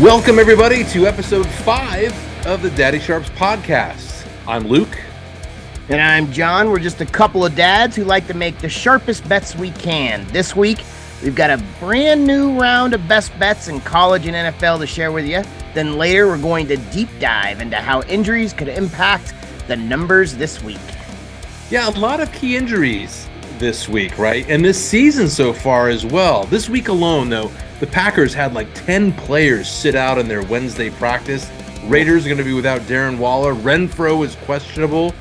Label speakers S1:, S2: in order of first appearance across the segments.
S1: Welcome, everybody, to episode five of the Daddy Sharps podcast. I'm Luke.
S2: And I'm Jon. We're just a couple of dads who like to make the sharpest bets we can. This week, we've got a brand new round of best bets in college and NFL to share with you. Then later, we're going to deep dive into how injuries could impact the numbers this week.
S1: Yeah, a lot of key injuries this week, right? And this season so far as well. This week alone, though, the Packers had like 10 players sit out in their Wednesday practice. Raiders are going to be without Darren Waller. Renfrow is questionable.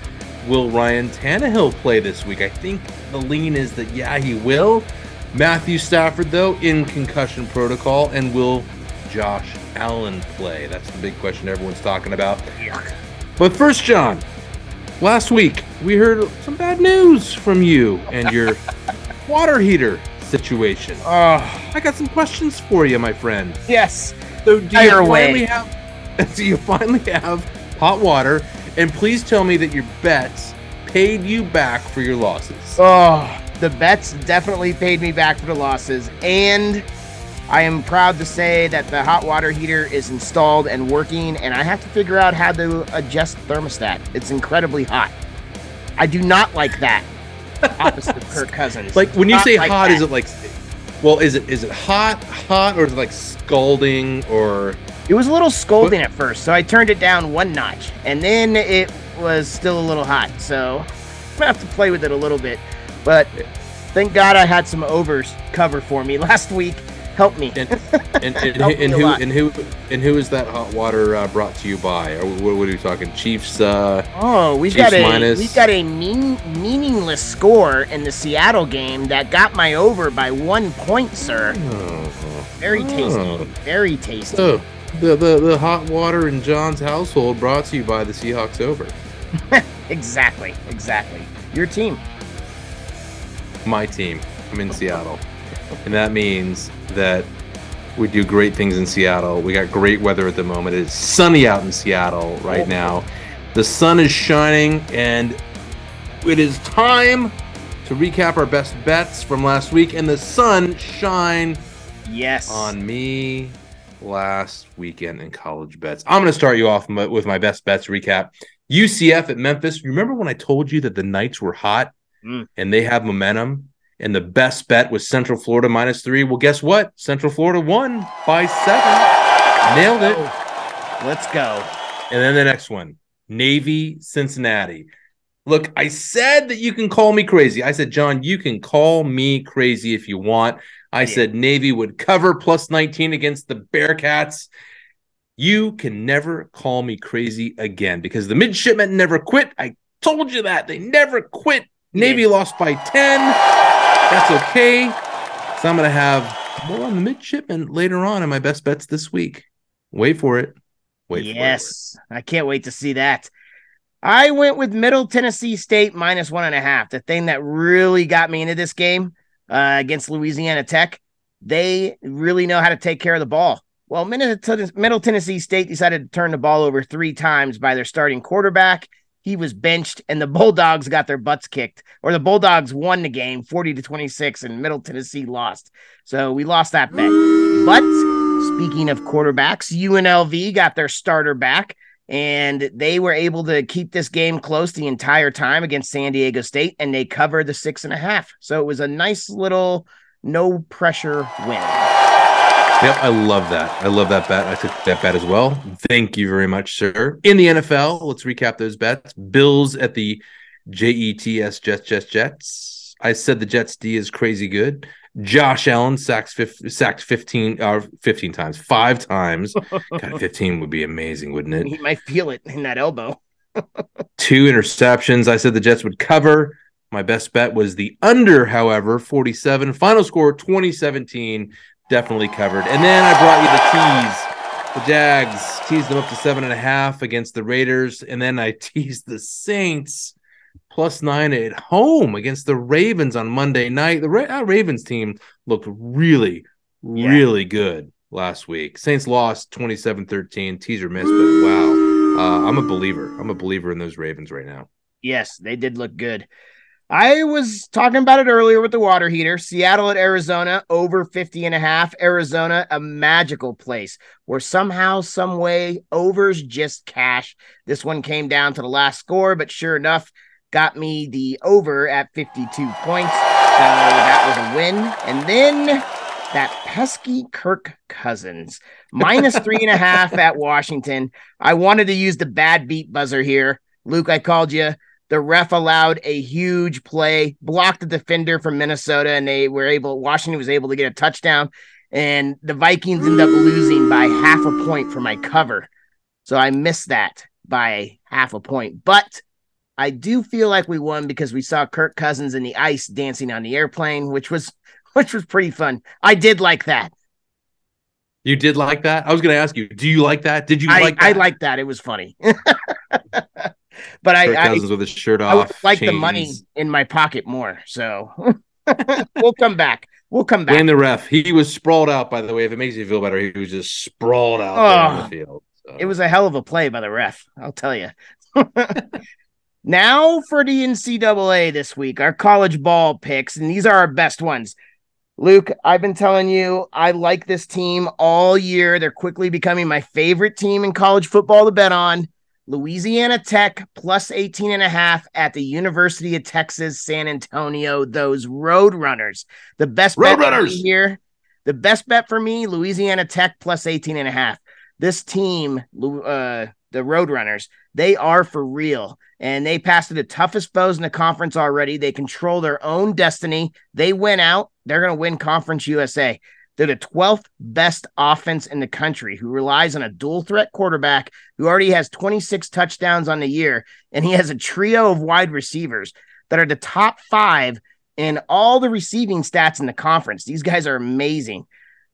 S1: Will Ryan Tannehill play this week? I think the lean is that, yeah, he will. Matthew Stafford, though, in concussion protocol. And will Josh Allen play? That's the big question everyone's talking about. But first, Jon, last week we heard some bad news from you and your water heater situation.
S2: Oh,
S1: I got some questions for you, my friend.
S2: yes.
S1: So do you finally have do you finally have hot water? And please tell me that your bets paid you back for your losses.
S2: Oh, the bets definitely paid me back for the losses. And I am proud to say that the hot water heater is installed and working, and I have to figure out how to adjust thermostat. It's incredibly hot. I do not like that. Opposite of Kirk Cousins.
S1: Like when you
S2: Not
S1: say
S2: like
S1: hot,
S2: that.
S1: is it like well, is it is it hot, hot, or is it like scalding or
S2: It was a little scolding at first, so I turned it down one notch, and then it was still a little hot. So I'm gonna have to play with it a little bit. But thank God I had some overs cover for me last week. Help me.
S1: and and, and,
S2: Helped me
S1: and
S2: a
S1: who
S2: lot.
S1: and who and who is that hot water uh, brought to you by? Or what, what are we talking? Chiefs. Uh,
S2: Oh, we've
S1: Chiefs
S2: got a
S1: minus-
S2: we've got a mean, meaningless score in the Seattle game that got my over by one point, sir. Very tasty.
S1: Oh.
S2: Very tasty.
S1: So the, the the hot water in Jon's household brought to you by the Seahawks over.
S2: Exactly. Exactly. Your team.
S1: My team. I'm in Seattle, and that means that we do great things in Seattle. We got great weather at the moment. It's sunny out in Seattle right now. The sun is shining, and it is time to recap our best bets from last week. And the sun shine
S2: Yes.
S1: on me last weekend in college bets. I'm going to start you off with my best bets recap. UCF at Memphis. Remember when I told you that the Knights were hot
S2: Mm.
S1: and they have momentum? And the best bet was Central Florida minus three. Well, guess what? Central Florida won by seven. Nailed it.
S2: Let's go.
S1: And then the next one Navy, Cincinnati. Look, I said that you can call me crazy. I said, Jon, you can call me crazy if you want. I
S2: Yeah.
S1: said Navy would cover plus 19 against the Bearcats. You can never call me crazy again because the midshipmen never quit. I told you that. They never quit. Navy
S2: did.
S1: lost by 10. That's okay. So I'm going to have more on the midshipmen later on in my best bets this week. Wait for it. Wait for it.
S2: yes. I can't wait to see that. I went with Middle Tennessee State minus one and a half. The thing that really got me into this game uh, against Louisiana Tech, they really know how to take care of the ball. Well, Middle Tennessee State decided to turn the ball over three times by their starting quarterback. He was benched, and the Bulldogs got their butts kicked, or the Bulldogs won the game 40 to 26, and Middle Tennessee lost. So we lost that bet. But speaking of quarterbacks, UNLV got their starter back, and they were able to keep this game close the entire time against San Diego State, and they covered the six and a half. So it was a nice little no pressure win.
S1: Yep, I love that. I love that bet. I took that bet as well. Thank you very much, sir. In the NFL, let's recap those bets. Bills at the Jets, Jets, Jets, Jets. I said the Jets D is crazy good. Josh Allen sacks fif- sacked 15 uh 15 times, five times. God, 15 would be amazing, wouldn't it?
S2: He might feel it in that elbow.
S1: Two interceptions. I said the Jets would cover. My best bet was the under, however, 47. Final score 2017. Definitely covered. And then I brought you the tease. The Jags teased them up to seven and a half against the Raiders. And then I teased the Saints plus nine at home against the Ravens on Monday night. The Ra- Ravens team looked really,
S2: Yeah.
S1: really good last week. Saints lost 27 13. Teaser missed, but wow. Uh, I'm a believer. I'm a believer in those Ravens right now.
S2: Yes, they did look good. I was talking about it earlier with the water heater. Seattle at Arizona over 50 and a half. Arizona, a magical place where somehow, some way, overs just cash. This one came down to the last score, but sure enough, got me the over at 52 points. So that was a win. And then that pesky Kirk Cousins minus three and a half at Washington. I wanted to use the bad beat buzzer here. Luke, I called you the ref allowed a huge play, blocked the defender from Minnesota, and they were able, Washington was able to get a touchdown. And the Vikings end up losing by half a point for my cover. So I missed that by half a point. But I do feel like we won because we saw Kirk Cousins in the ice dancing on the airplane, which was which was pretty fun. I did like that.
S1: You did like that? I was going to ask you, do you like that? Did you
S2: I,
S1: like that?
S2: I like that. It was funny. but I,
S1: Cousins
S2: I
S1: with his shirt
S2: I would
S1: off.
S2: like the
S1: chains.
S2: money in my pocket more. So we'll come back. We'll come back.
S1: Blame the ref. He was sprawled out, by the way. If it makes you feel better, he was just sprawled out there on
S2: Oh,
S1: the field. So.
S2: It was a hell of a play by the ref, I'll tell you. now for the NCAA this week, our college ball picks, and these are our best ones. Luke, I've been telling you, I like this team all year. They're quickly becoming my favorite team in college football to bet on. Louisiana Tech plus 18 and a half at the University of Texas, San Antonio. Those Roadrunners. The best bet for me
S1: Roadrunners!
S2: here. The best bet for me, Louisiana Tech plus 18 and a half. This team, uh, the Roadrunners, they are for real. And they passed the toughest foes in the conference already. They control their own destiny. They win out. They're going to win Conference USA. They're the 12th best offense in the country who relies on a dual threat quarterback who already has 26 touchdowns on the year. And he has a trio of wide receivers that are the top five in all the receiving stats in the conference. These guys are amazing.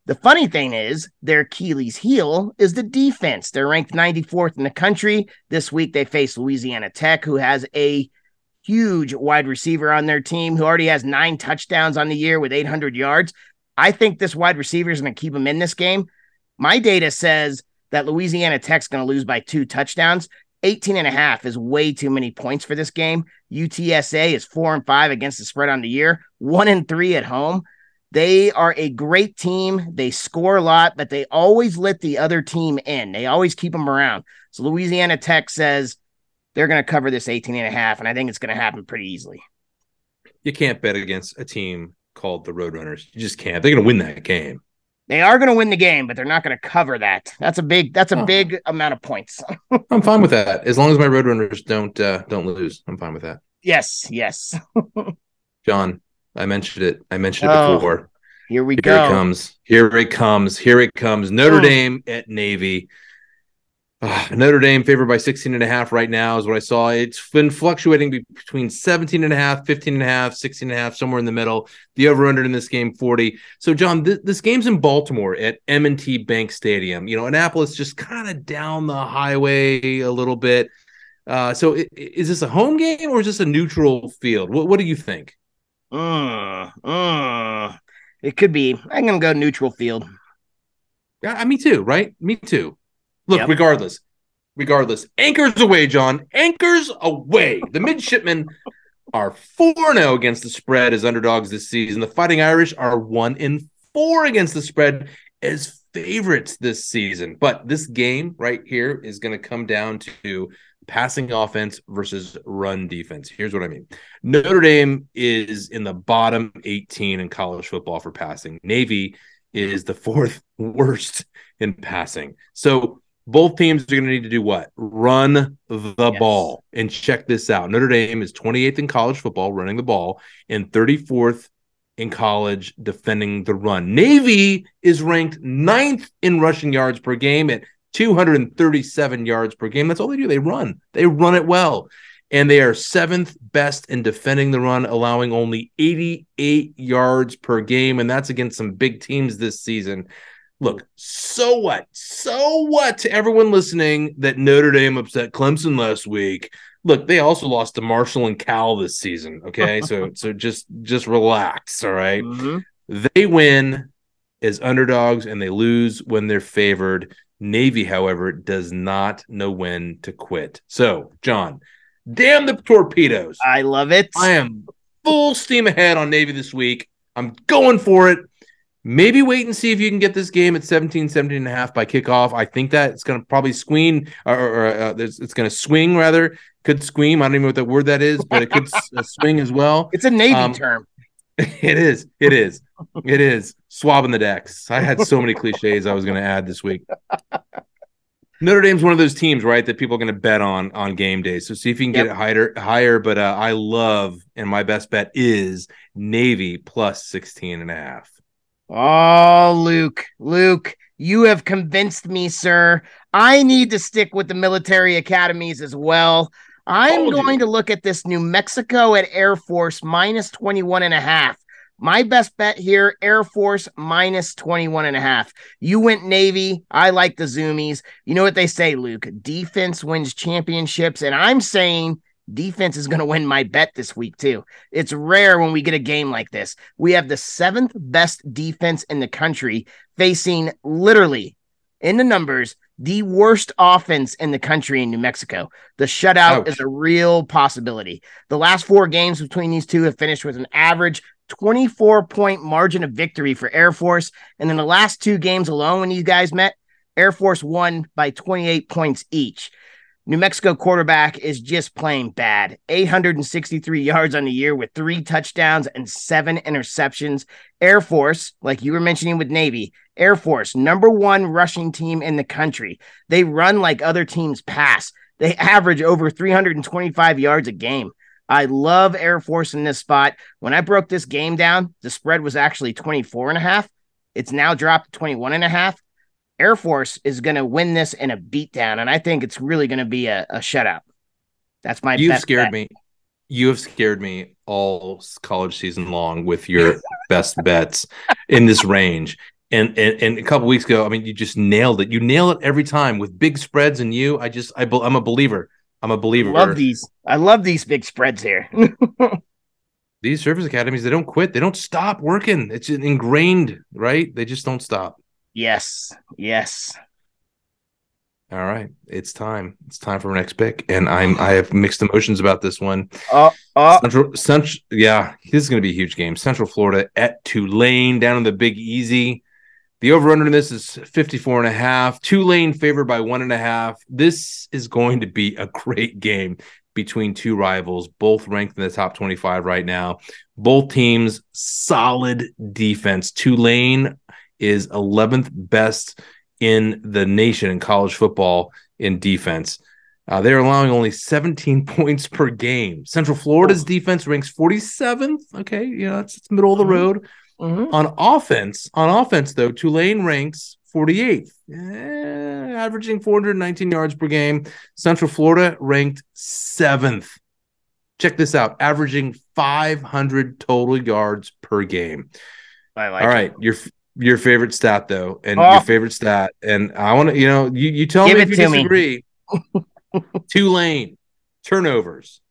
S2: The funny thing is, their Achilles heel is the defense. They're ranked 94th in the country. This week they face Louisiana Tech, who has a huge wide receiver on their team who already has nine touchdowns on the year with 800 yards. I think this wide receiver is going to keep him in this game. My data says that Louisiana Tech's going to lose by two touchdowns. 18 and a half is way too many points for this game. UTSA is four and five against the spread on the year, one and three at home. They are a great team. They score a lot, but they always let the other team in. They always keep them around. So Louisiana Tech says they're going to cover this 18 and a half, and I think it's going to happen pretty easily.
S1: you can't bet against a team called the Roadrunners. You just can't. They're going to win that game.
S2: They are going to win the game, but they're not going to cover that. That's a big that's a
S1: Oh.
S2: big amount of points.
S1: I'm fine with that. As long as my Roadrunners don't uh, don't lose, I'm fine with that.
S2: yes, yes.
S1: Jon, I mentioned it. I mentioned it
S2: Oh,
S1: before.
S2: Here we
S1: Here
S2: go.
S1: Here it comes. Here it comes. Here it comes. Notre
S2: Mm.
S1: Dame at Navy. Notre Dame favored by 16 and a half right now is what I saw. It's been fluctuating between 17 and a half, 15 and a half, 16 and a half, somewhere in the middle. The over under in this game 40. So Jon, th- this game's in Baltimore at M&T Bank Stadium. You know, Annapolis just kind of down the highway a little bit. Uh, so i- i- is this a home game or is this a neutral field? What, what do you think?
S2: Mm, mm. It could be. I'm going to go neutral field.
S1: Yeah, me too, right? Me too. Look,
S2: Yep.
S1: regardless, regardless, anchors away, Jon. Anchors away. The midshipmen are 4 0 against the spread as underdogs this season. The Fighting Irish are 1 in 4 against the spread as favorites this season. But this game right here is going to come down to passing offense versus run defense. Here's what I mean Notre Dame is in the bottom 18 in college football for passing, Navy is the fourth worst in passing. So both teams are going to need to do what? Run the
S2: Yes.
S1: ball. And check this out. Notre Dame is 28th in college football running the ball and 34th in college defending the run. Navy is ranked ninth in rushing yards per game at 237 yards per game. That's all they do. They run. They run it well. And they are seventh best in defending the run, allowing only 88 yards per game. And that's against some big teams this season. Look, so what? So what to everyone listening that Notre Dame upset Clemson last week? Look, they also lost to Marshall and Cal this season. Okay, so so just just relax. All right,
S2: Mhm.
S1: they win as underdogs and they lose when they're favored. Navy, however, does not know when to quit. So, Jon, damn the torpedoes.
S2: I love it.
S1: I am full steam ahead on Navy this week. I'm going for it. Maybe wait and see if you can get this game at 17, 17 and a half by kickoff. I think that it's going to probably swing or, or uh, it's going to swing rather. Could scream. I don't even know what that word that is, but it could uh, swing as well.
S2: It's a Navy um, term.
S1: It is. It is. It is. Swabbing the decks. I had so many cliches I was going to add this week. Notre Dame's one of those teams, right, that people are going to bet on on game day. So see if you can get it higher. Higher, but uh, I love and my best bet is Navy plus 16 and a half.
S2: Oh, Luke, Luke, you have convinced me, sir. I need to stick with the military academies as well. I'm going to look at this New Mexico at Air Force minus 21 and a half. My best bet here, Air Force minus 21 and a half. You went Navy. I like the Zoomies. You know what they say, Luke? Defense wins championships. And I'm saying defense is going to win my bet this week, too. It's rare when we get a game like this. We have the seventh best defense in the country facing literally in the numbers the worst offense in the country in New Mexico. The shutout Ouch. is a real possibility. The last four games between these two have finished with an average 24 point margin of victory for Air Force. And in the last two games alone, when these guys met, Air Force won by 28 points each. New Mexico quarterback is just playing bad. 863 yards on the year with three touchdowns and seven interceptions. Air Force, like you were mentioning with Navy, Air Force, number one rushing team in the country. They run like other teams pass. They average over 325 yards a game. I love Air Force in this spot. When I broke this game down, the spread was actually 24 and a half. It's now dropped to 21 and a half. Air Force is going to win this in a beatdown, and I think it's really going to be a, a shutout. That's my.
S1: You've scared bet. me. You have scared me all college season long with your best bets in this range. And, and, and a couple weeks ago, I mean, you just nailed it. You nail it every time with big spreads and you. I just, I, I'm a believer. I'm a believer.
S2: I love these. I love these big spreads here.
S1: these service academies, they don't quit. They don't stop working. It's ingrained, right? They just don't stop.
S2: Yes. Yes.
S1: All right, it's time. It's time for our next pick, and I'm I have mixed emotions about this one.
S2: Uh, uh
S1: Central, Central, yeah, this is going to be a huge game. Central Florida at Tulane down in the Big Easy. The over under in this is 54 and a half. Tulane favored by one and a half. This is going to be a great game between two rivals, both ranked in the top 25 right now. Both teams solid defense. Tulane is 11th best in the nation in college football in defense. Uh, they're allowing only 17 points per game. Central Florida's defense ranks 47th. Okay, you know, it's, it's middle of the mm-hmm. road. Mm-hmm. On offense, on offense though, Tulane ranks 48th, eh, averaging 419 yards per game. Central Florida ranked seventh. Check this out, averaging 500 total yards per game. I like All right, it. your your favorite stat though, and oh. your ah. favorite stat, and I want to, you know, you, you tell Give me if you disagree. Tulane turnovers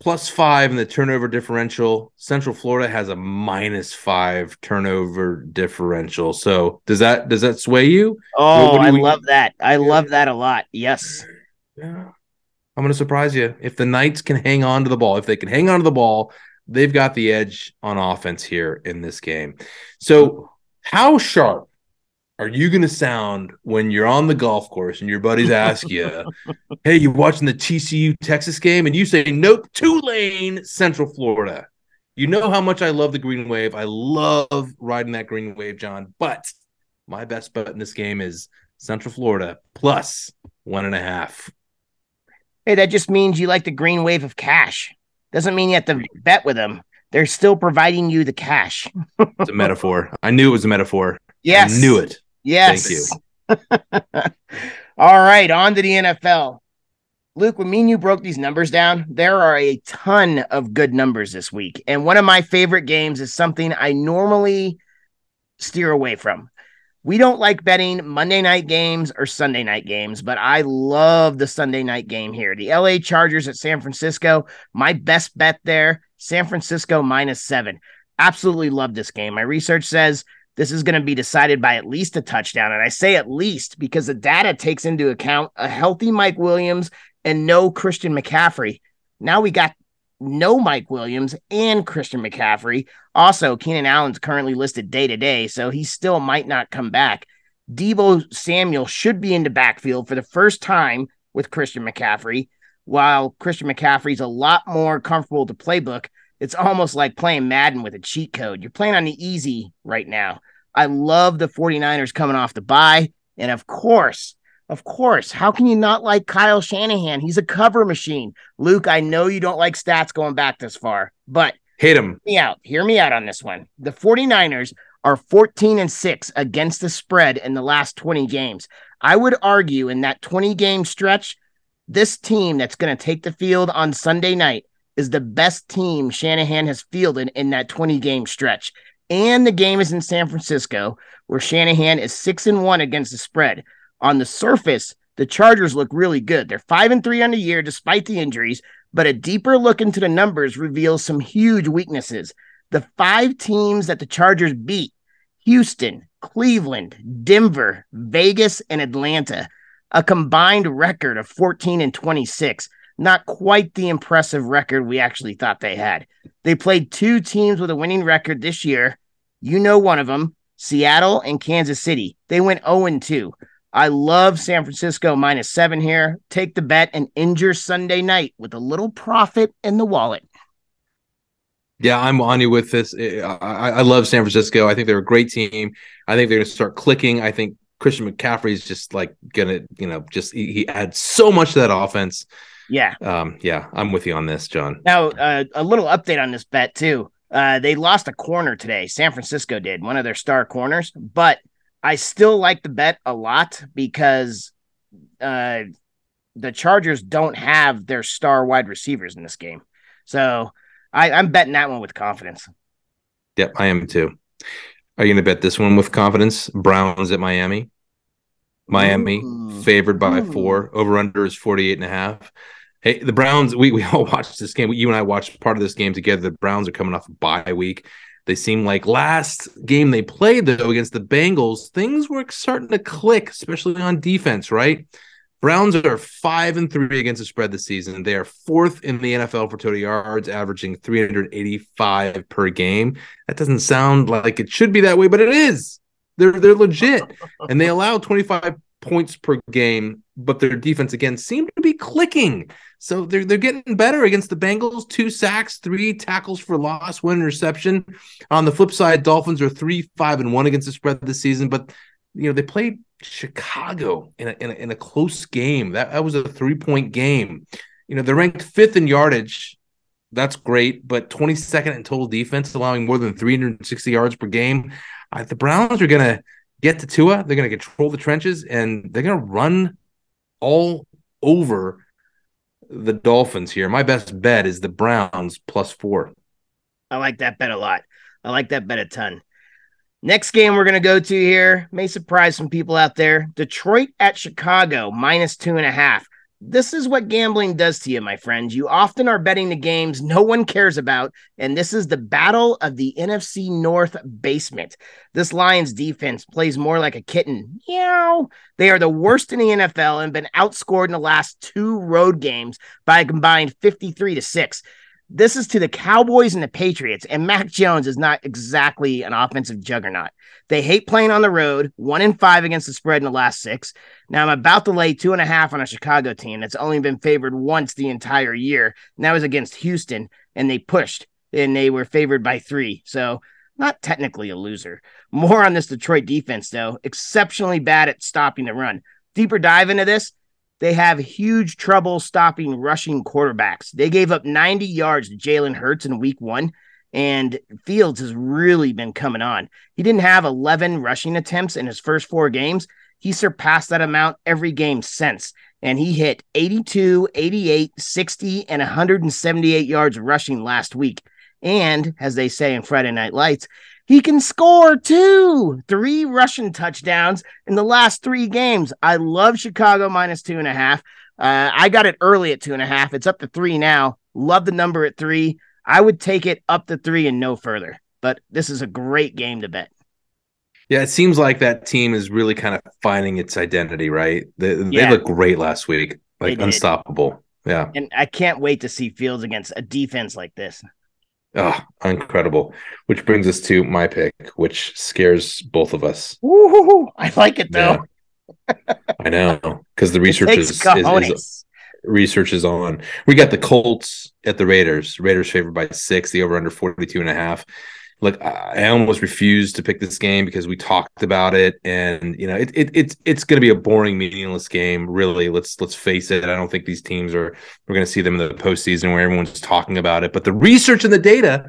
S1: plus five in the turnover differential. Central Florida has a minus five turnover differential. So does that does that sway you?
S2: Oh, what, what I we... love that. I love that a lot. Yes.
S1: Yeah. I'm going to surprise you. If the Knights can hang on to the ball, if they can hang on to the ball, they've got the edge on offense here in this game. So, how sharp are you going to sound when you're on the golf course and your buddies ask you, "Hey, you watching the TCU Texas game?" and you say, "Nope, Tulane, Central Florida." You know how much I love the green wave. I love riding that green wave, Jon. But my best bet in this game is Central Florida plus one and a half.
S2: Hey, that just means you like the green wave of cash. Doesn't mean you have to bet with them. They're still providing you the cash.
S1: it's a metaphor. I knew it was a metaphor.
S2: Yes.
S1: I knew it.
S2: Yes. Thank you. All right, on to the NFL. Luke, when me and you broke these numbers down, there are a ton of good numbers this week. And one of my favorite games is something I normally steer away from. We don't like betting Monday night games or Sunday night games, but I love the Sunday night game here. The LA Chargers at San Francisco, my best bet there, San Francisco minus seven. Absolutely love this game. My research says this is going to be decided by at least a touchdown. And I say at least because the data takes into account a healthy Mike Williams and no Christian McCaffrey. Now we got no Mike Williams and Christian McCaffrey. Also, Keenan Allen's currently listed day to day, so he still might not come back. Deebo Samuel should be in the backfield for the first time with Christian McCaffrey. While Christian McCaffrey's a lot more comfortable with the playbook, it's almost like playing Madden with a cheat code. You're playing on the easy right now. I love the 49ers coming off the bye. And of course, of course, how can you not like Kyle Shanahan? He's a cover machine. Luke, I know you don't like stats going back this far, but
S1: hit him.
S2: Hear me out. Hear me out on this one. The 49ers are 14 and 6 against the spread in the last 20 games. I would argue in that 20 game stretch, this team that's going to take the field on Sunday night is the best team Shanahan has fielded in that 20 game stretch. And the game is in San Francisco, where Shanahan is 6 and 1 against the spread. On the surface, the Chargers look really good. They're 5 and 3 on the year despite the injuries, but a deeper look into the numbers reveals some huge weaknesses. The five teams that the Chargers beat Houston, Cleveland, Denver, Vegas, and Atlanta a combined record of 14 and 26. Not quite the impressive record we actually thought they had. They played two teams with a winning record this year. You know one of them, Seattle and Kansas City. They went 0 2. I love San Francisco minus seven here. Take the bet and injure Sunday night with a little profit in the wallet.
S1: Yeah, I'm on you with this. I, I, love San Francisco. I think they're a great team. I think they're going to start clicking. I think Christian McCaffrey is just like gonna, you know, just he, he adds so much to that offense.
S2: Yeah.
S1: Um. Yeah, I'm with you on this, Jon.
S2: Now, uh, a little update on this bet too. Uh, they lost a corner today. San Francisco did one of their star corners, but I still like the bet a lot because uh, the Chargers don't have their star wide receivers in this game. So I, I'm betting that one with confidence.
S1: Yep, I am too. Are you going to bet this one with confidence? Browns at Miami. Miami Ooh. favored by Ooh. four. Over under is 48 and a half. Hey, the Browns, we, we all watched this game. You and I watched part of this game together. The Browns are coming off a bye week. They seem like last game they played though against the Bengals, things were starting to click, especially on defense, right? Browns are five and three against the spread this season. They are fourth in the NFL for total yards, averaging 385 per game. That doesn't sound like it should be that way, but it is. They're they're legit, and they allow 25 points per game, but their defense again seemed to be clicking. So they're they're getting better against the Bengals. Two sacks, three tackles for loss, one interception. On the flip side, Dolphins are three, five, and one against the spread this season. But you know they played Chicago in a, in a, in a close game. That that was a three point game. You know they're ranked fifth in yardage. That's great, but 22nd in total defense, allowing more than 360 yards per game. Uh, the Browns are gonna get to Tua. They're gonna control the trenches, and they're gonna run all over the Dolphins here. My best bet is the Browns plus four.
S2: I like that bet a lot. I like that bet a ton. Next game we're going to go to here may surprise some people out there. Detroit at Chicago, minus two and a half. This is what gambling does to you, my friends. You often are betting the games no one cares about, and this is the battle of the NFC North basement. This Lions defense plays more like a kitten. Meow. They are the worst in the NFL and been outscored in the last two road games by a combined 53 to 6. This is to the Cowboys and the Patriots, and Mac Jones is not exactly an offensive juggernaut. They hate playing on the road, one in five against the spread in the last six. Now I'm about to lay two and a half on a Chicago team that's only been favored once the entire year, and that was against Houston, and they pushed and they were favored by three. So not technically a loser. More on this Detroit defense, though, exceptionally bad at stopping the run. Deeper dive into this, they have huge trouble stopping rushing quarterbacks. They gave up 90 yards to Jalen Hurts in week one, and Fields has really been coming on. He didn't have 11 rushing attempts in his first four games. He surpassed that amount every game since, and he hit 82, 88, 60, and 178 yards rushing last week. And as they say in Friday Night Lights, he can score two, three Russian touchdowns in the last three games. I love Chicago minus two and a half. Uh, I got it early at two and a half. It's up to three now. Love the number at three. I would take it up to three and no further. But this is a great game to bet.
S1: Yeah, it seems like that team is really kind of finding its identity, right? They, yeah. they looked great last week, like unstoppable. Yeah.
S2: And I can't wait to see Fields against a defense like this.
S1: Oh, incredible. Which brings us to my pick, which scares both of us.
S2: Woo-hoo-hoo. I like it though.
S1: Yeah. I know. Because the research is, is, is research is on. We got the Colts at the Raiders. Raiders favored by six, the over under 42 and a half. Look, I almost refused to pick this game because we talked about it, and you know, it, it it's it's going to be a boring, meaningless game. Really, let's let's face it. I don't think these teams are. We're going to see them in the postseason where everyone's talking about it, but the research and the data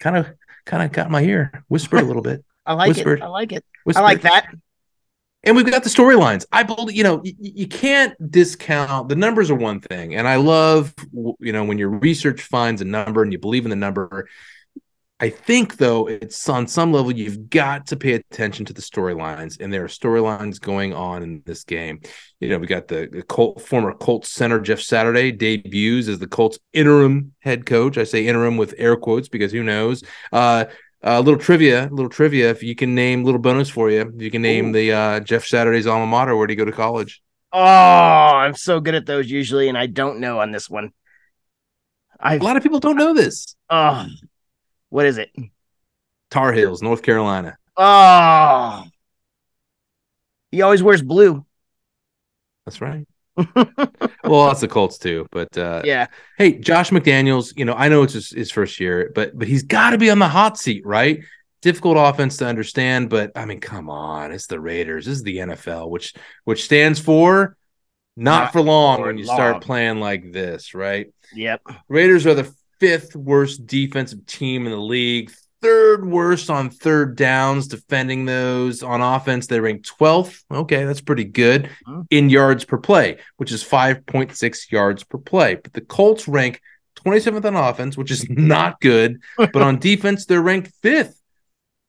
S1: kind of kind of got my ear whispered a little bit.
S2: I like
S1: Whispered.
S2: it. I like it. I like that.
S1: And we've got the storylines. I believe, you know, you, you can't discount the numbers are one thing. And I love, you know, when your research finds a number and you believe in the number. I think, though, it's on some level, you've got to pay attention to the storylines. And there are storylines going on in this game. You know, we got the, the Colt, former Colts center, Jeff Saturday, debuts as the Colts interim head coach. I say interim with air quotes because who knows? Uh, a little trivia, little trivia. If you can name, little bonus for you. If you can name
S2: Ooh.
S1: the uh, Jeff Saturday's alma mater. Where did he go to college?
S2: Oh, I'm so good at those usually, and I don't know on this one. I
S1: A lot of people don't know this.
S2: oh, what is it?
S1: Tar Heels, North Carolina.
S2: Oh, he always wears blue.
S1: That's right. well, that's the Colts too. But uh,
S2: yeah,
S1: hey, Josh McDaniels. You know, I know it's his, his first year, but but he's got to be on the hot seat, right? Difficult offense to understand, but I mean, come on, it's the Raiders. This is the NFL, which which stands for not,
S2: Not
S1: for long when you
S2: long.
S1: start playing like this, right?
S2: yep.
S1: Raiders are the fifth worst defensive team in the league, third worst on third downs, defending those. On offense, they rank 12th. Okay, that's pretty good in yards per play, which is 5.6 yards per play. But the Colts rank 27th on offense, which is not good. But on defense, they're ranked fifth.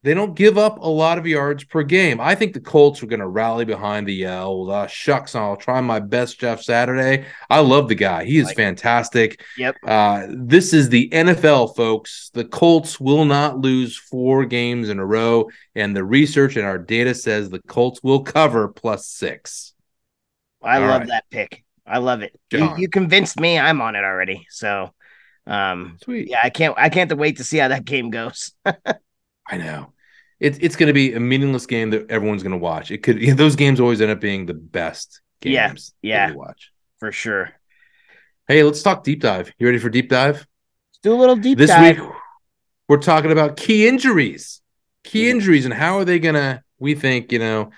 S1: They don't give up a lot of yards per game. I think the Colts are going to rally behind the old uh, shucks. I'll try my best, Jeff Saturday. I love the guy. He is
S2: Like-
S1: fantastic.
S2: Yep.
S1: Uh, this is the NFL, folks. The Colts will not lose four games in a row, and the research and our data says the Colts will cover plus six.
S2: I
S1: All
S2: love
S1: right.
S2: that pick. I love it. You, you convinced me. I'm on it already. So, um,
S1: Sweet.
S2: yeah, I can't. I can't wait to see how that game goes.
S1: I know. It's it's going to be a meaningless game that everyone's going to watch. It could those games always end up being the best games.
S2: Yeah,
S1: that
S2: yeah.
S1: we watch.
S2: for sure.
S1: Hey, let's talk deep dive. You ready for deep dive?
S2: Let's do a little deep
S1: this
S2: dive.
S1: week we're talking about key injuries key
S2: Yeah.
S1: injuries and how are they gonna we think you know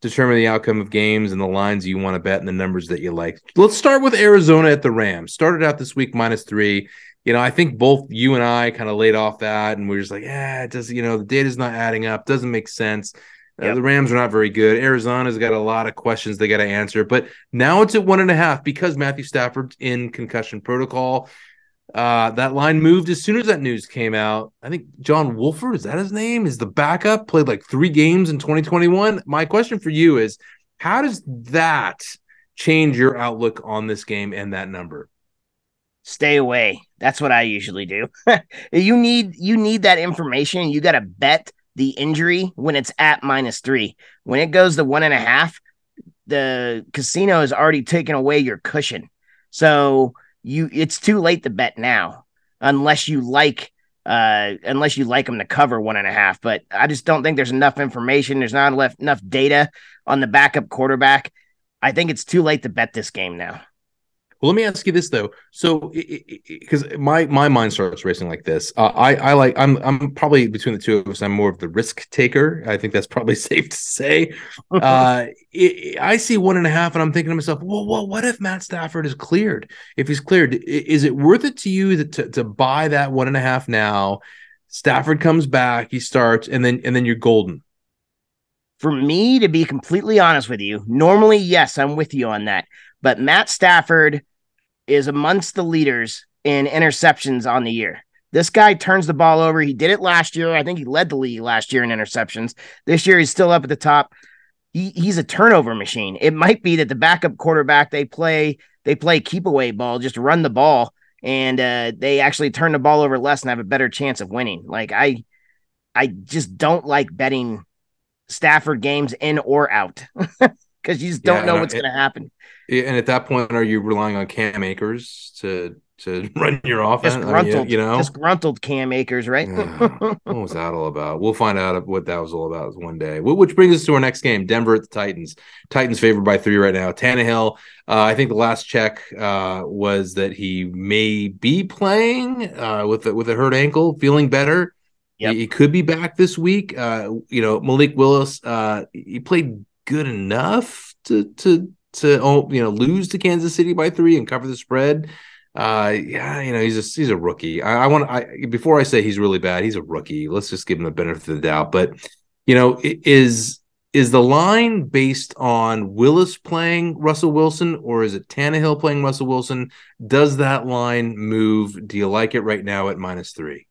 S1: determine the outcome of games and the lines you want to bet and the numbers that you like let's start with arizona at the rams started out this week minus three you know i think both you and i kind of laid off that and we are just like yeah it does you know the data's not adding up doesn't make sense Uh, the rams are not very good arizona's got a lot of questions they got to answer but now it's at one and a half because matthew stafford's in concussion protocol uh, that line moved as soon as that news came out. I think John Wolford, is that his name? Is the backup, played like three games in 2021. My question for you is how does that change your outlook on this game and that number?
S2: Stay away. That's what I usually do. you need you need that information. You got to bet the injury when it's at minus three. When it goes to one and a half, the casino has already taken away your cushion. So you it's too late to bet now unless you like uh unless you like them to cover one and a half but i just don't think there's enough information there's not enough enough data on the backup quarterback i think it's too late to bet this game now
S1: Well, let me ask you this though. So, because my my mind starts racing like this, uh, I I like I'm I'm probably between the two of us. I'm more of the risk taker. I think that's probably safe to say. uh, i I see one and a half, and I'm thinking to myself, well, well, what if Matt Stafford is cleared? If he's cleared, is it worth it to you to, to to buy that one and a half now? Stafford comes back, he starts, and then and then you're golden.
S2: For me, to be completely honest with you, normally, yes, I'm with you on that. But Matt Stafford is amongst the leaders in interceptions on the year. This guy turns the ball over. He did it last year. I think he led the league last year in interceptions. This year, he's still up at the top. He, he's a turnover machine. It might be that the backup quarterback they play they play keep away ball, just run the ball, and uh, they actually turn the ball over less and have a better chance of winning. Like I, I just don't like betting Stafford games in or out. because you just don't yeah, know what's going to happen.
S1: And at that point, are you relying on Cam Akers to to run your offense.
S2: Disgruntled, I mean, you know, disgruntled Cam Akers, right?
S1: yeah. What was that all about? We'll find out what that was all about one day. Which brings us to our next game: Denver at the Titans. Titans favored by three right now. Tannehill. Uh, I think the last check uh, was that he may be playing uh, with a, with a hurt ankle, feeling better. Yep. He, he could be back this week. Uh, you know, Malik Willis. Uh, he played good enough to to to oh, you know lose to Kansas City by three and cover the spread. Uh yeah you know he's a he's a rookie. I, I want i before i say he's really bad he's a rookie. Let's just give him the benefit of the doubt. But you know is is the line based on willis playing russell wilson or is it Tannehill playing russell wilson? Does that line move? Do you like it right now at minus three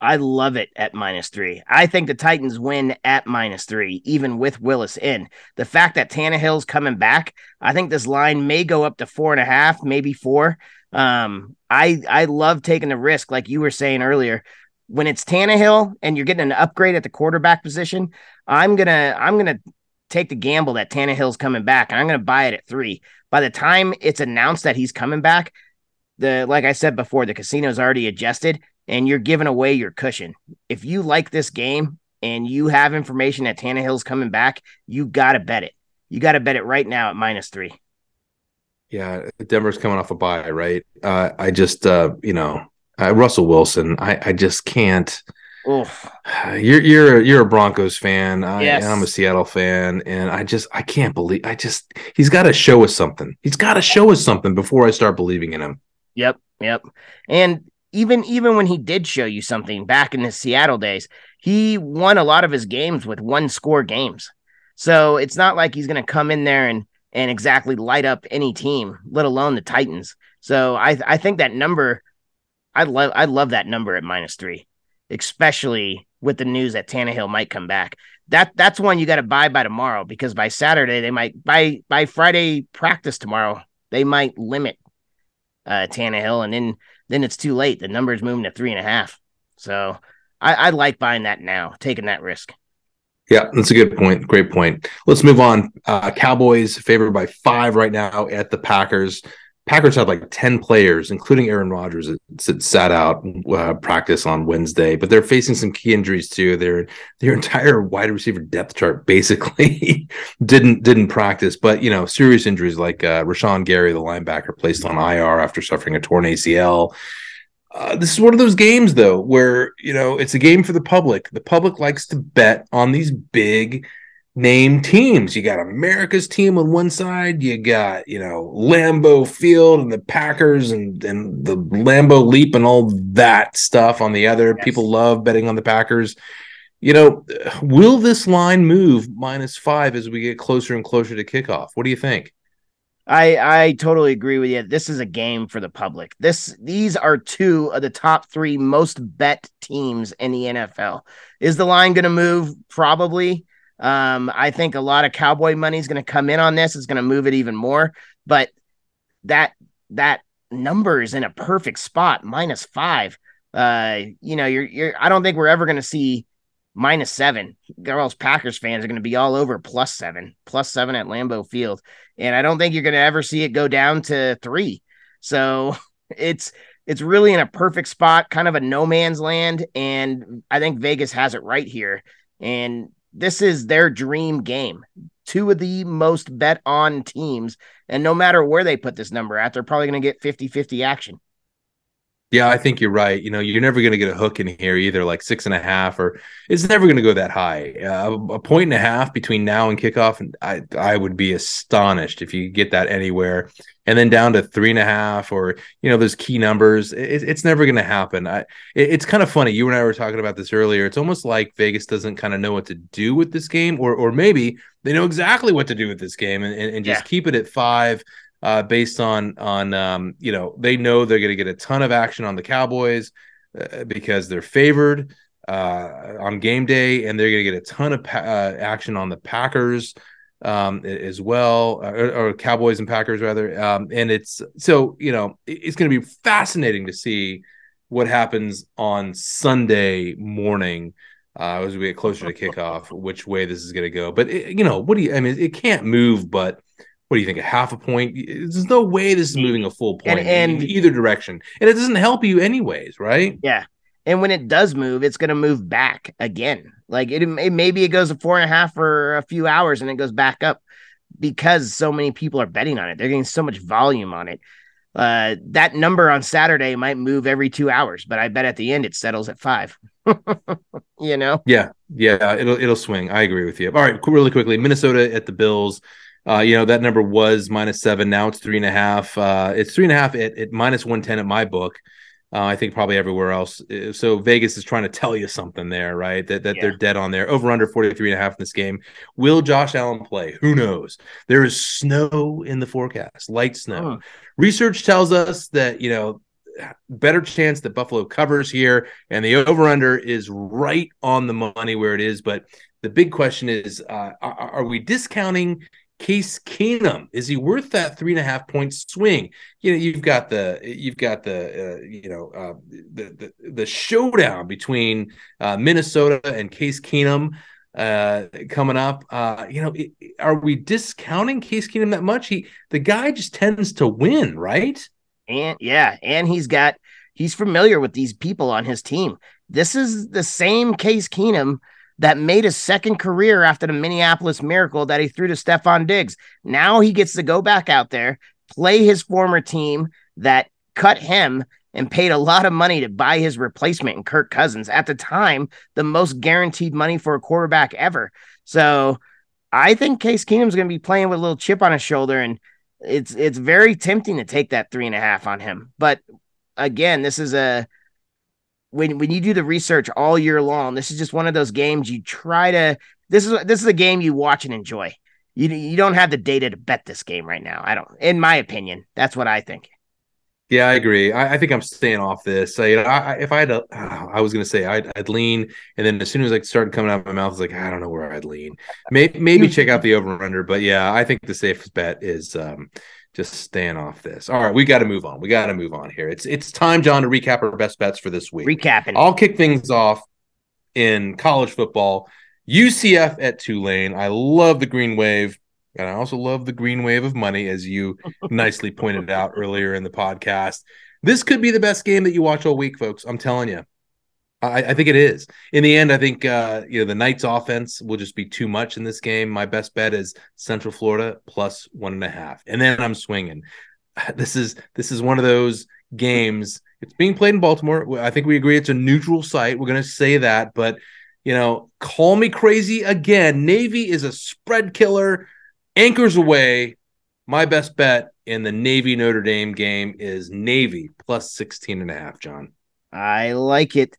S2: I love it at minus three. I think the Titans win at minus three, even with Willis in. The fact that Tannehill's coming back, I think this line may go up to four and a half, maybe four. Um, I I love taking the risk, like you were saying earlier. When it's Tannehill and you're getting an upgrade at the quarterback position, I'm gonna I'm gonna take the gamble that Tannehill's coming back, and I'm gonna buy it at three. By the time it's announced that he's coming back, the like I said before, the casino's already adjusted, and you're giving away your cushion. If you like this game and you have information that Tannehill's coming back, you gotta bet it. You gotta bet it right now at minus three.
S1: Yeah, Denver's coming off a bye, right? Uh, I just, uh, you know, uh, Russell Wilson. I, I just can't. Oof. You're you're you're a Broncos fan. I, yes. I'm a Seattle fan, and I just I can't believe. I just he's got to show us something. He's got to show us something before I start believing in him.
S2: Yep, yep. And even even when he did show you something back in the Seattle days, he won a lot of his games with one score games. So it's not like he's going to come in there and and exactly light up any team, let alone the Titans. So I I think that number, I love I love that number at minus three, especially with the news that Tannehill might come back. That that's one you got to buy by tomorrow because by Saturday they might by by Friday practice tomorrow they might limit uh Tannehill and then then it's too late. The number is moving to three and a half. So I, I like buying that now, taking that risk.
S1: Yeah, that's a good point. Great point. Let's move on. Uh, Cowboys favored by five right now at the Packers. Packers had like 10 players, including Aaron Rodgers, that sat out uh, practice on Wednesday, but they're facing some key injuries too. Their their entire wide receiver depth chart basically didn't didn't practice, but you know, serious injuries like uh, Rashan Gary, the linebacker, placed on IR after suffering a torn ACL. Uh, this is one of those games though where you know it's a game for the public the public likes to bet on these big name teams you got america's team on one side you got you know lambeau field and the packers and and the lambeau leap and all that stuff on the other yes. people love betting on the packers you know will this line move minus five as we get closer and closer to kickoff what do you think
S2: I I totally agree with you. This is a game for the public. This these are two of the top three most bet teams in the NFL. Is the line going to move? Probably. Um, I think a lot of cowboy money is going to come in on this. It's going to move it even more. But that that number is in a perfect spot, minus five. Uh, you know, you're you're. I don't think we're ever going to see minus seven. Or else Packers fans are going to be all over plus seven, plus seven at Lambeau Field and I don't think you're going to ever see it go down to three. So it's it's really in a perfect spot, kind of a no man's land, and I think Vegas has it right here. And this is their dream game. Two of the most bet on teams, and no matter where they put this number at, they're probably going to get 50 50 action.
S1: Yeah, I think you're right. You know, you're never going to get a hook in here either, like six and a half, or it's never going to go that high. Uh, a point and a half between now and kickoff, and I I would be astonished if you get that anywhere. And then down to three and a half, or you know, those key numbers. It, it's never going to happen. I, it, it's kind of funny. You and I were talking about this earlier. It's almost like Vegas doesn't kind of know what to do with this game, or or maybe they know exactly what to do with this game, and, and, and just yeah. keep it at five uh, based on on um, you know they know they're going to get a ton of action on the Cowboys uh, because they're favored uh, on game day, and they're going to get a ton of pa- uh, action on the Packers um, as well, uh, or, or, Cowboys and Packers rather. Um, and it's so you know it's going to be fascinating to see what happens on Sunday morning uh, as we get closer to kickoff, which way this is going to go. But it, you know, what do you? I mean, it can't move, but what do you think? A half a point? There's no way this is moving a full point and, and in either direction, and it doesn't help you anyways, right?
S2: Yeah. And when it does move, it's going to move back again. Like it, it, maybe it goes a four and a half for a few hours and it goes back up because so many people are betting on it. They're getting so much volume on it. Uh, that number on Saturday might move every two hours, but I bet at the end it settles at five. you know?
S1: Yeah, yeah, it'll it'll swing. I agree with you. All right, really quickly, Minnesota at the Bills. Uh, you know that number was minus seven. Now it's three and a half. Uh, it's three and a half at, at minus one ten at my book. Uh, I think probably everywhere else. Uh, so Vegas is trying to tell you something there, right? That that yeah. they're dead on there. Over under 43 and a half in this game. Will Josh Allen play? Who knows? There is snow in the forecast, light snow. Research tells us that, you know, better chance that Buffalo covers here and the over under is right on the money where it is, but the big question is uh, are, are we discounting Case Keenum is he worth that three and a half point swing? You know, you've got the you've got the uh, you know uh, the, the, the showdown between uh, Minnesota and Case Keenum uh, coming up. Uh, you know, it, are we discounting Case Keenum that much? He the guy just tends to win, right?
S2: And yeah, and he's got he's familiar with these people on his team. This is the same Case Keenum that made his second career after the Minneapolis Miracle that he threw to Stefon Diggs. Now he gets to go back out there, play his former team that cut him and paid a lot of money to buy his replacement in Kirk Cousins. At the time, the most guaranteed money for a quarterback ever. So I think Case Keenum's going to be playing with a little chip on his shoulder, and it's it's very tempting to take that three and a half on him. But again, this is a when when you do the research all year long, this is just one of those games you try to. This is this is a game you watch and enjoy. You you don't have the data to bet this game right now. I don't, in my opinion. That's what I think.
S1: Yeah, I agree. I, I think I'm staying off this. I, you know, I, if I had uh, I was going to say I'd, I'd, lean, and then as soon as I started coming out of my mouth, I was like, I don't know where I'd lean. Maybe, maybe check out the over under, but yeah, I think the safest bet is um, just staying off this. All right, we got to move on. We got to move on here. It's it's time, Jon, to recap our best bets for this week.
S2: Recapping.
S1: I'll kick things off in college football. UCF at Tulane. I love the green wave. And I also love the green wave of money, as you nicely pointed out earlier in the podcast. This could be the best game that you watch all week, folks. I'm telling you. I, I, think it is. In the end, I think uh, you know the Knights' offense will just be too much in this game. My best bet is Central Florida plus one and a half, and then I'm swinging. This is this is one of those games. It's being played in Baltimore. I think we agree it's a neutral site. We're going to say that, but you know, call me crazy again. Navy is a spread killer. Anchors aweigh. My best bet in the Navy Notre Dame game is Navy plus 16 and a half, Jon.
S2: I like it.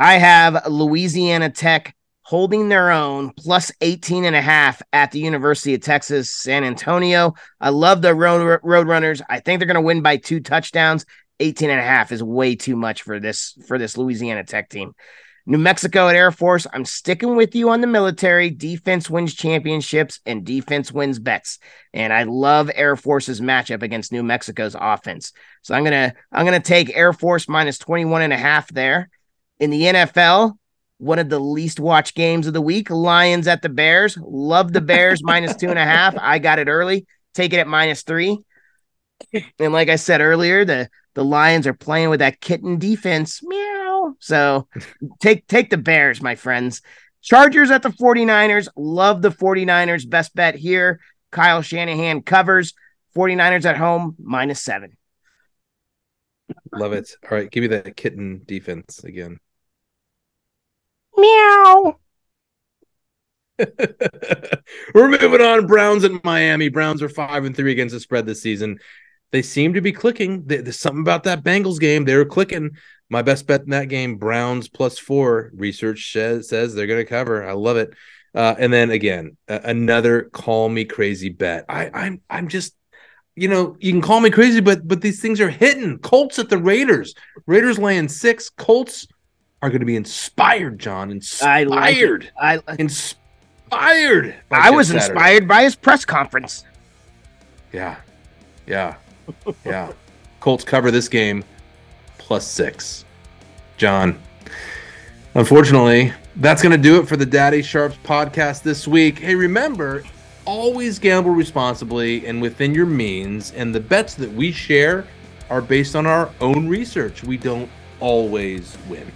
S2: I have Louisiana Tech holding their own plus 18 and a half at the University of Texas San Antonio. I love the road Roadrunners. I think they're going to win by two touchdowns. 18 and a half is way too much for this for this Louisiana Tech team. New Mexico at Air Force. I'm sticking with you on the military. Defense wins championships and defense wins bets. And I love Air Force's matchup against New Mexico's offense. So I'm going to I'm going to take Air Force minus 21 and a half there in the NFL, one of the least watched games of the week. Lions at the Bears. Love the Bears minus two and a half. I got it early. Take it at minus three. And like I said earlier, the the Lions are playing with that kitten defense. Meow. So take take the Bears, my friends. Chargers at the 49ers. Love the 49ers. Best bet here. Kyle Shanahan covers. 49ers at home, minus seven.
S1: Love it. All right, give me that kitten defense again.
S2: Meow.
S1: We're moving on. Browns in Miami. Browns are five and three against the spread this season. They seem to be clicking. There's something about that Bengals game. They were clicking. My best bet in that game, Browns plus four. Research says, says they're going to cover. I love it. Uh, and then again, uh, another call me crazy bet. I, I'm I'm just, you know, you can call me crazy, but but these things are hitting. Colts at the Raiders. Raiders laying six. Colts are going to be inspired, Jon. Inspired. I, like I inspired.
S2: I was Saturday. inspired by his press conference.
S1: Yeah, yeah, yeah. Colts cover this game plus six. Jon, unfortunately, That's going to do it for the Daddy Sharps podcast this week. Hey, remember, always gamble responsibly and within your means. And the bets that we share are based on our own research. We don't always win.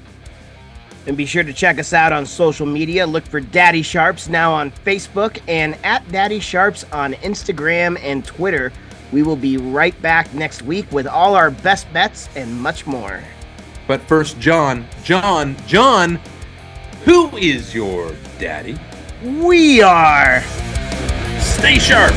S2: And be sure to check us out on social media. Look for Daddy Sharps now on Facebook and at Daddy Sharps on Instagram and Twitter. We will be right back next week with all our best bets and much more.
S1: But first, Jon, Jon, Jon, who is your daddy?
S2: We are.
S1: Stay sharp.